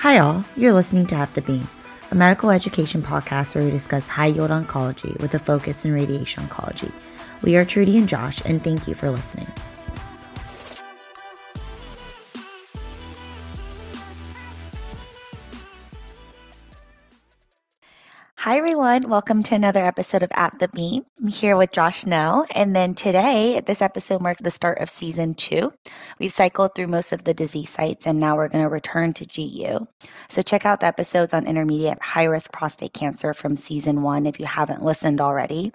Hi, all. You're listening to At the Beam, a medical education podcast where we discuss high yield oncology with a focus in radiation oncology. We are Trudy and Josh, and thank you for listening. Hi, everyone. Welcome to another episode of At the Beam. I'm here with Josh Nell. And then today, this episode marks the start of season two. We've cycled through most of the disease sites, and now we're going to return to GU. So check out the episodes on intermediate high risk prostate cancer from season one if you haven't listened already.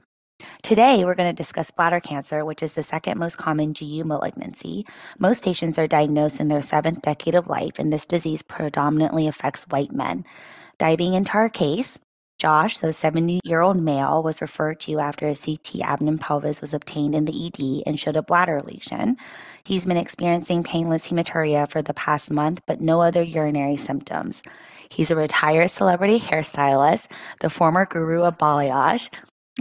Today, we're going to discuss bladder cancer, which is the second most common GU malignancy. Most patients are diagnosed in their seventh decade of life, and this disease predominantly affects white men. Diving into our case, Josh, so 70 year old male, was referred to after a CT abdomen pelvis was obtained in the ED and showed a bladder lesion. He's been experiencing painless hematuria for the past month, but no other urinary symptoms. He's a retired celebrity hairstylist, the former guru of balayage,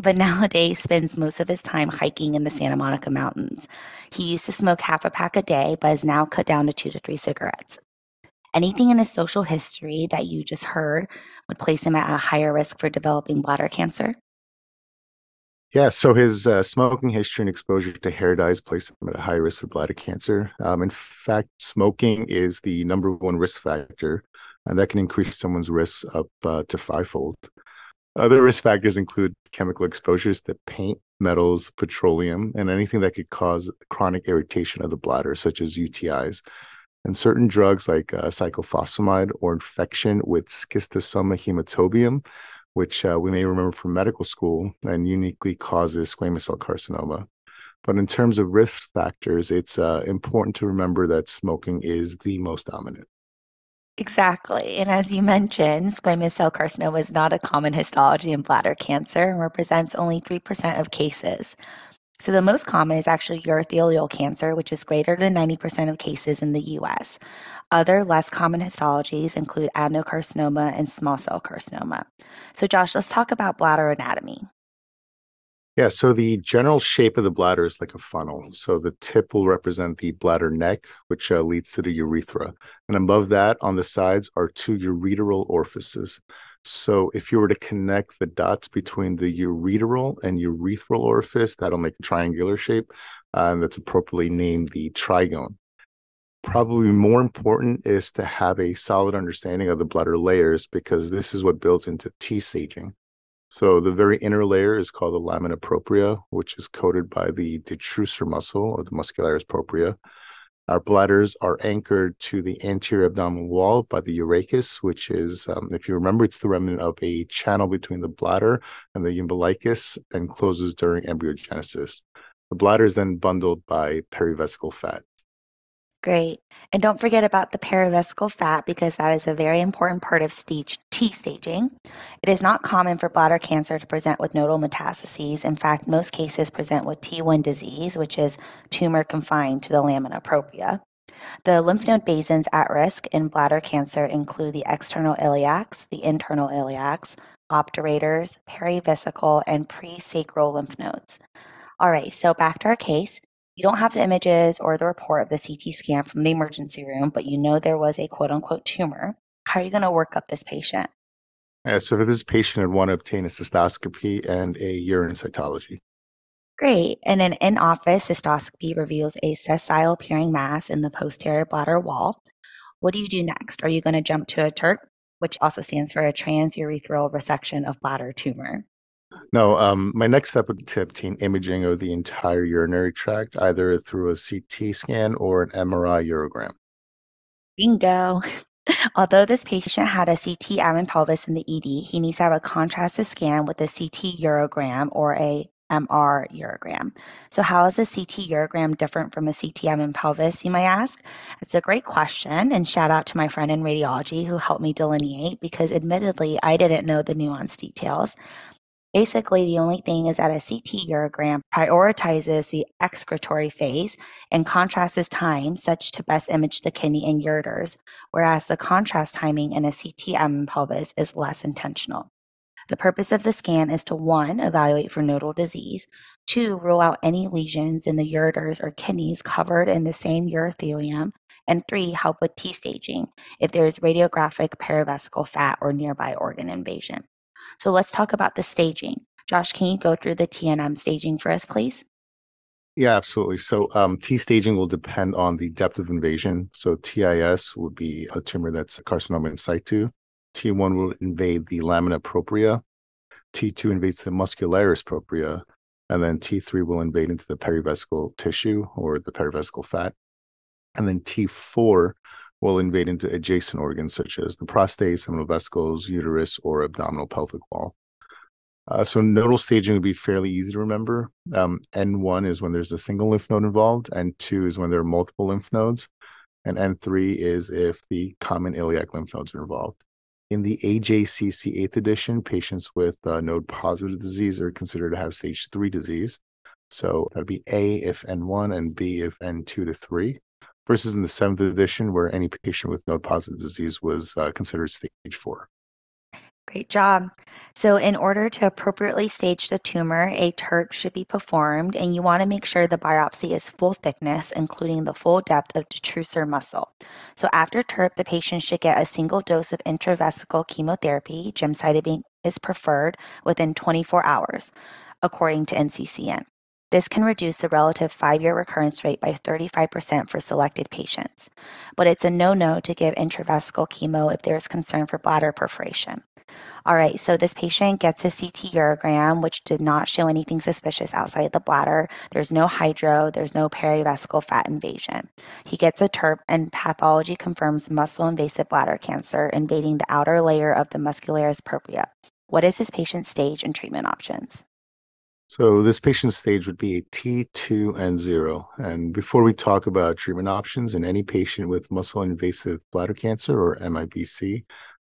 but nowadays spends most of his time hiking in the Santa Monica Mountains. He used to smoke half a pack a day, but has now cut down to two to three cigarettes. Anything in his social history that you just heard would place him at a higher risk for developing bladder cancer? Yeah, so his uh, smoking history and exposure to hair dyes place him at a high risk for bladder cancer. Um, in fact, smoking is the number one risk factor, and that can increase someone's risk up uh, to fivefold. Other risk factors include chemical exposures to paint, metals, petroleum, and anything that could cause chronic irritation of the bladder, such as UTIs and certain drugs like uh, cyclophosphamide or infection with schistosoma hematobium, which uh, we may remember from medical school and uniquely causes squamous cell carcinoma. But in terms of risk factors, it's uh, important to remember that smoking is the most dominant. Exactly. And as you mentioned, squamous cell carcinoma is not a common histology in bladder cancer and represents only 3% of cases. So the most common is actually urothelial cancer, which is greater than 90% of cases in the US. Other less common histologies include adenocarcinoma and small cell carcinoma. So, Josh, let's talk about bladder anatomy. Yeah, so the general shape of the bladder is like a funnel. So the tip will represent the bladder neck, which uh, leads to the urethra. And above that, on the sides, are two ureteral orifices. So if you were to connect the dots between the ureteral and urethral orifice, that'll make a triangular shape, uh, and that's appropriately named the trigone. Probably more important is to have a solid understanding of the bladder layers because this is what builds into T staging. So the very inner layer is called the lamina propria, which is coated by the detrusor muscle or the muscularis propria. Our bladders are anchored to the anterior abdominal wall by the urachus, which is, um, if you remember, it's the remnant of a channel between the bladder and the umbilicus and closes during embryogenesis. The bladder is then bundled by perivesical fat. Great. And don't forget about the perivesical fat because that is a very important part of stage T staging. It is not common for bladder cancer to present with nodal metastases. In fact, most cases present with T1 disease, which is tumor confined to the lamina propria. The lymph node basins at risk in bladder cancer include the external iliacs, the internal iliacs, obturators, perivesical, and presacral lymph nodes. All right, so back to our case. You don't have the images or the report of the CT scan from the emergency room, but you know there was a quote unquote tumor. How are you going to work up this patient? Yeah, so for this patient, I'd want to obtain a cystoscopy and a urine cytology. Great. And an in office cystoscopy reveals a sessile appearing mass in the posterior bladder wall. What do you do next? Are you going to jump to a TURBT, which also stands for a transurethral resection of bladder tumor? No, um, my next step would be to obtain imaging of the entire urinary tract, either through a CT scan or an MRI urogram. Bingo. Although this patient had a CT abdomen pelvis in the ED, he needs to have a contrasted scan with a CT urogram or a MR urogram. So, how is a CT urogram different from a CT abdomen pelvis, you might ask? It's a great question, and shout out to my friend in radiology who helped me delineate because admittedly, I didn't know the nuanced details. Basically, the only thing is that a CT urogram prioritizes the excretory phase and contrasts time such to best image the kidney and ureters, whereas the contrast timing in a CT abdomen pelvis is less intentional. The purpose of the scan is to one, evaluate for nodal disease, two, rule out any lesions in the ureters or kidneys covered in the same urothelium, And three, help with T staging if there is radiographic perivesical fat or nearby organ invasion. So let's talk about the staging. Josh, can you go through the TNM staging for us, please? Yeah, absolutely. So um, T staging will depend on the depth of invasion. So TIS would be a tumor that's carcinoma in situ. T1 will invade the lamina propria. T2 invades the muscularis propria. And then T3 will invade into the perivesical tissue or the perivesical fat. And then T4 will invade into adjacent organs such as the prostate, seminal vesicles, uterus, or abdominal pelvic wall. Uh, so nodal staging would be fairly easy to remember. Um, N1 is when there's a single lymph node involved, N2 is when there are multiple lymph nodes, and N3 is if the common iliac lymph nodes are involved. In the AJCC 8th edition, patients with uh, node positive disease are considered to have stage 3 disease. So that'd be A if N1 and B if N2 to 3, versus in the 7th edition, where any patient with node positive disease was uh, considered stage 4. Great job. So, in order to appropriately stage the tumor, a TURBT should be performed, and you want to make sure the biopsy is full thickness, including the full depth of detrusor muscle. So, after TURBT, the patient should get a single dose of intravesical chemotherapy. Gemcitabine is preferred within 24 hours, according to NCCN. This can reduce the relative five year recurrence rate by 35% for selected patients. But it's a no no to give intravesical chemo if there is concern for bladder perforation. All right, so this patient gets a CT urogram, which did not show anything suspicious outside the bladder. There's no hydro, there's no perivesical fat invasion. He gets a TURBT, and pathology confirms muscle invasive bladder cancer invading the outer layer of the muscularis propria. What is this patient's stage and treatment options? So this patient's stage would be a T2 and 0. And before we talk about treatment options in any patient with muscle invasive bladder cancer or MIBC,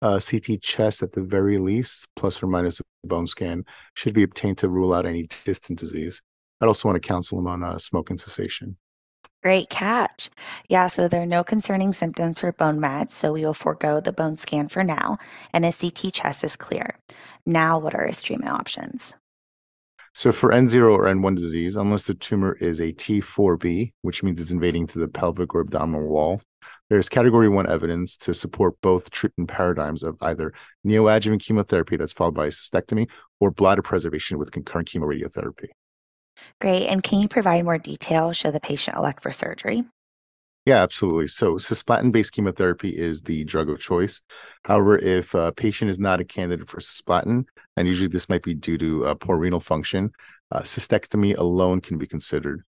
uh, CT chest at the very least, plus or minus a bone scan, should be obtained to rule out any distant disease. I'd also want to counsel him on uh, smoking cessation. Great catch. Yeah, so there are no concerning symptoms for bone mets, so we will forego the bone scan for now, and a CT chest is clear. Now, what are his treatment options? So for N0 or N1 disease, unless the tumor is a T4B, which means it's invading to the pelvic or abdominal wall, there's category one evidence to support both treatment paradigms of either neoadjuvant chemotherapy that's followed by cystectomy or bladder preservation with concurrent chemoradiotherapy. Great. And can you provide more detail should the patient elect for surgery? Yeah, absolutely. So cisplatin based chemotherapy is the drug of choice. However, if a patient is not a candidate for cisplatin, and usually this might be due to uh, poor renal function, uh, cystectomy alone can be considered.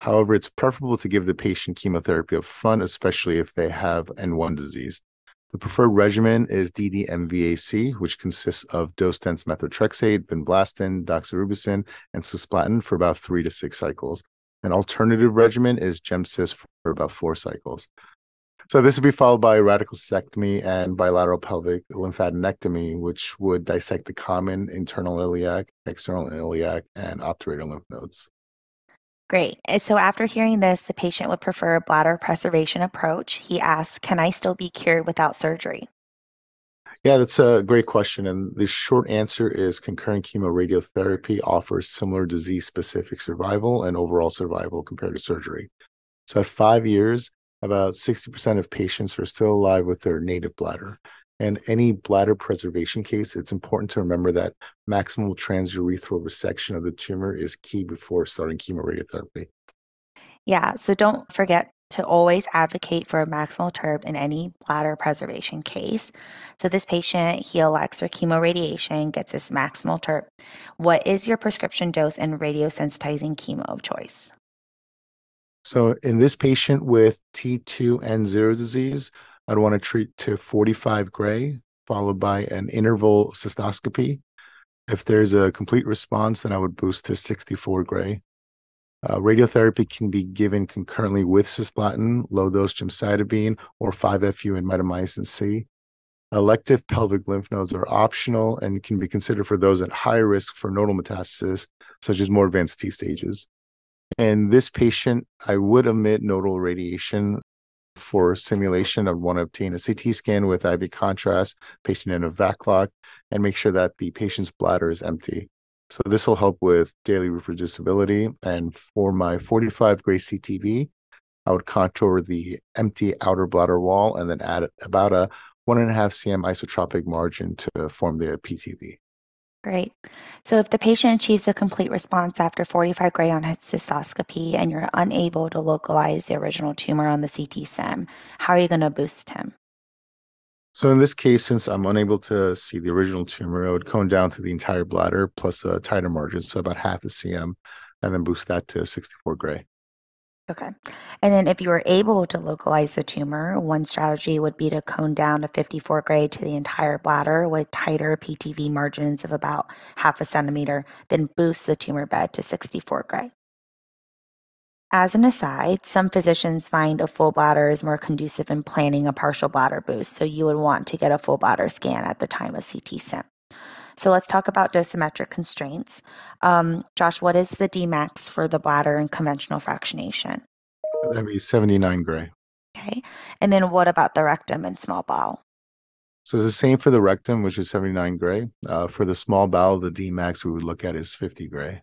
However, it's preferable to give the patient chemotherapy up front, especially if they have N1 disease. The preferred regimen is DDMVAC, which consists of dose-dense methotrexate, vinblastine, doxorubicin, and cisplatin for about three to six cycles. An alternative regimen is GemCis for about four cycles. So this would be followed by radical cystectomy and bilateral pelvic lymphadenectomy, which would dissect the common internal iliac, external iliac, and obturator lymph nodes. Great. So after hearing this, the patient would prefer a bladder preservation approach. He asks, Can I still be cured without surgery? Yeah, that's a great question. And the short answer is concurrent chemoradiotherapy offers similar disease specific survival and overall survival compared to surgery. So at five years, about 60% of patients are still alive with their native bladder. And any bladder preservation case, it's important to remember that maximal transurethral resection of the tumor is key before starting chemoradiotherapy. Yeah, so don't forget to always advocate for a maximal TURBT in any bladder preservation case. So this patient, he elects for chemoradiation, gets this maximal TURP. What is your prescription dose and radiosensitizing chemo of choice? So in this patient with T2 and 0 disease, I'd want to treat to 45 gray, followed by an interval cystoscopy. If there's a complete response, then I would boost to 64 gray. Uh, radiotherapy can be given concurrently with cisplatin, low dose gemcitabine, or 5-FU and mitomycin C. Elective pelvic lymph nodes are optional and can be considered for those at high risk for nodal metastasis, such as more advanced T stages. In this patient, I would omit nodal radiation for simulation, I'd want to obtain a CT scan with IV contrast, patient in a vac lock, and make sure that the patient's bladder is empty. So this will help with daily reproducibility. And for my 45 gray CTV, I would contour the empty outer bladder wall and then add about a one and a half cm isotropic margin to form the PTV. Great. So, if the patient achieves a complete response after 45 gray on cystoscopy and you're unable to localize the original tumor on the CT SIM, how are you going to boost him? So, in this case, since I'm unable to see the original tumor, I would cone down to the entire bladder plus a tighter margin, so about half a cm, and then boost that to 64 gray. Okay. And then if you were able to localize the tumor, one strategy would be to cone down to 54 gray to the entire bladder with tighter PTV margins of about half a centimeter, then boost the tumor bed to 64 gray. As an aside, some physicians find a full bladder is more conducive in planning a partial bladder boost, so you would want to get a full bladder scan at the time of CT SIM. So let's talk about dosimetric constraints. Um, Josh, what is the Dmax for the bladder in conventional fractionation? That'd be 79 gray. Okay. And then what about the rectum and small bowel? So it's the same for the rectum, which is 79 gray. Uh, for the small bowel, the Dmax we would look at is 50 gray.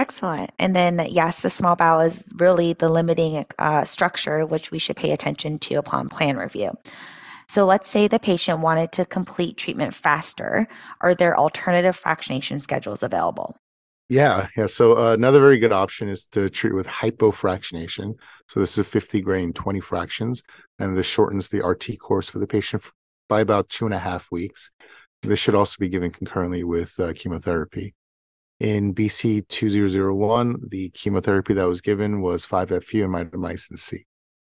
Excellent. And then, yes, the small bowel is really the limiting uh, structure, which we should pay attention to upon plan review. So let's say the patient wanted to complete treatment faster. Are there alternative fractionation schedules available? Yeah, yeah. So uh, another very good option is to treat with hypofractionation. So this is 50 grain, 20 fractions, and this shortens the RT course for the patient by about two and a half weeks. This should also be given concurrently with uh, chemotherapy. In BC 2001, the chemotherapy that was given was 5FU and mitomycin C.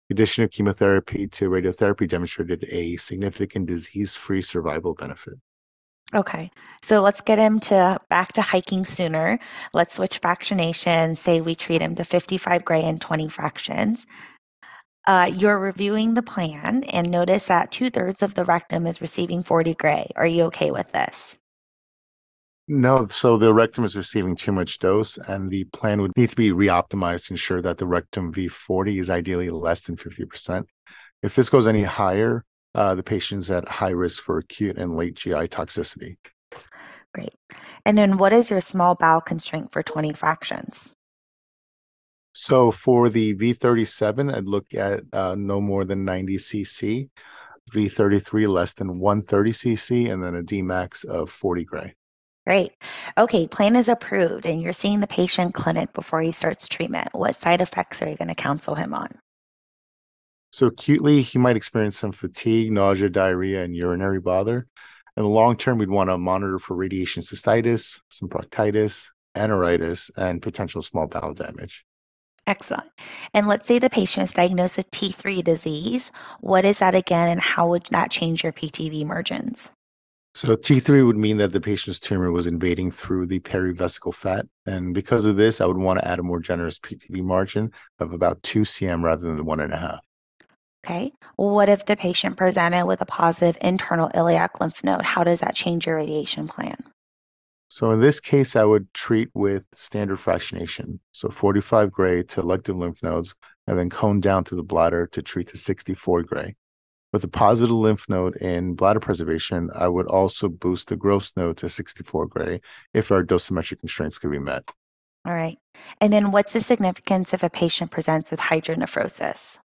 The addition of chemotherapy to radiotherapy demonstrated a significant disease-free survival benefit. Okay, so let's get him to back to hiking sooner. Let's switch fractionation. Say we treat him to 55 gray and 20 fractions. Uh, you're reviewing the plan and notice that two thirds of the rectum is receiving 40 gray. Are you okay with this? No, so the rectum is receiving too much dose, and the plan would need to be reoptimized to ensure that the rectum V40 is ideally less than 50%. If this goes any higher, uh, the patient's at high risk for acute and late GI toxicity. Great. And then what is your small bowel constraint for 20 fractions? So for the V37, I'd look at uh, no more than 90 cc, V33 less than 130 cc, and then a Dmax of 40 gray. Great. Okay, plan is approved and you're seeing the patient clinic before he starts treatment. What side effects are you going to counsel him on? So acutely, he might experience some fatigue, nausea, diarrhea, and urinary bother. In the long term, we'd want to monitor for radiation cystitis, some proctitis, enteritis, and potential small bowel damage. Excellent. And let's say the patient is diagnosed with T3 disease. What is that again, and how would that change your PTV margins? So T3 would mean that the patient's tumor was invading through the perivesical fat. And because of this, I would want to add a more generous PTV margin of about 2 cm rather than the one and a half. Okay. What if the patient presented with a positive internal iliac lymph node? How does that change your radiation plan? So in this case, I would treat with standard fractionation. So 45 gray to elective lymph nodes, and then cone down to the bladder to treat the 64 gray. With a positive lymph node in bladder preservation, I would also boost the gross node to 64 gray if our dosimetric constraints could be met. All right. And then what's the significance if a patient presents with hydronephrosis?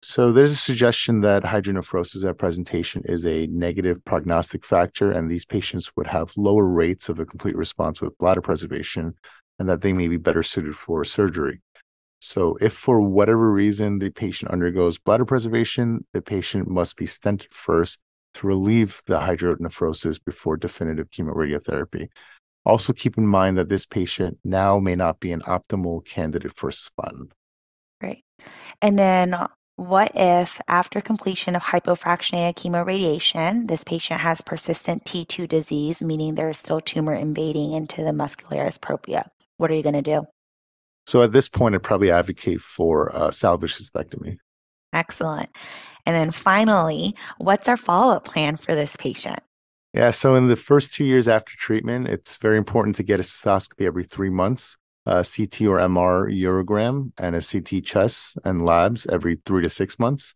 So there's a suggestion that hydronephrosis at presentation is a negative prognostic factor, and these patients would have lower rates of a complete response with bladder preservation, and that they may be better suited for surgery. So, if for whatever reason the patient undergoes bladder preservation, the patient must be stented first to relieve the hydronephrosis before definitive chemoradiotherapy. Also, keep in mind that this patient now may not be an optimal candidate for cisplatin. Great. And then, uh, what if, after completion of hypofractionated chemoradiation, this patient has persistent T2 disease, meaning there's still tumor invading into the muscularis propria? What are you going to do? So at this point, I'd probably advocate for uh, salvage cystectomy. Excellent. And then finally, what's our follow up plan for this patient? Yeah, so in the first two years after treatment, it's very important to get a cystoscopy every three months, a CT or MR urogram, and a CT chest and labs every three to six months,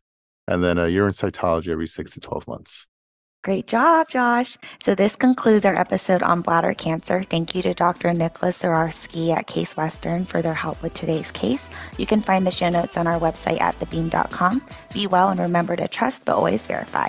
and then a urine cytology every six to 12 months. Great job, Josh. So this concludes our episode on bladder cancer. Thank you to Dr. Nicholas Zaorsky at Case Western for their help with today's case. You can find the show notes on our website at thebeam.com. Be well and remember to trust but always verify.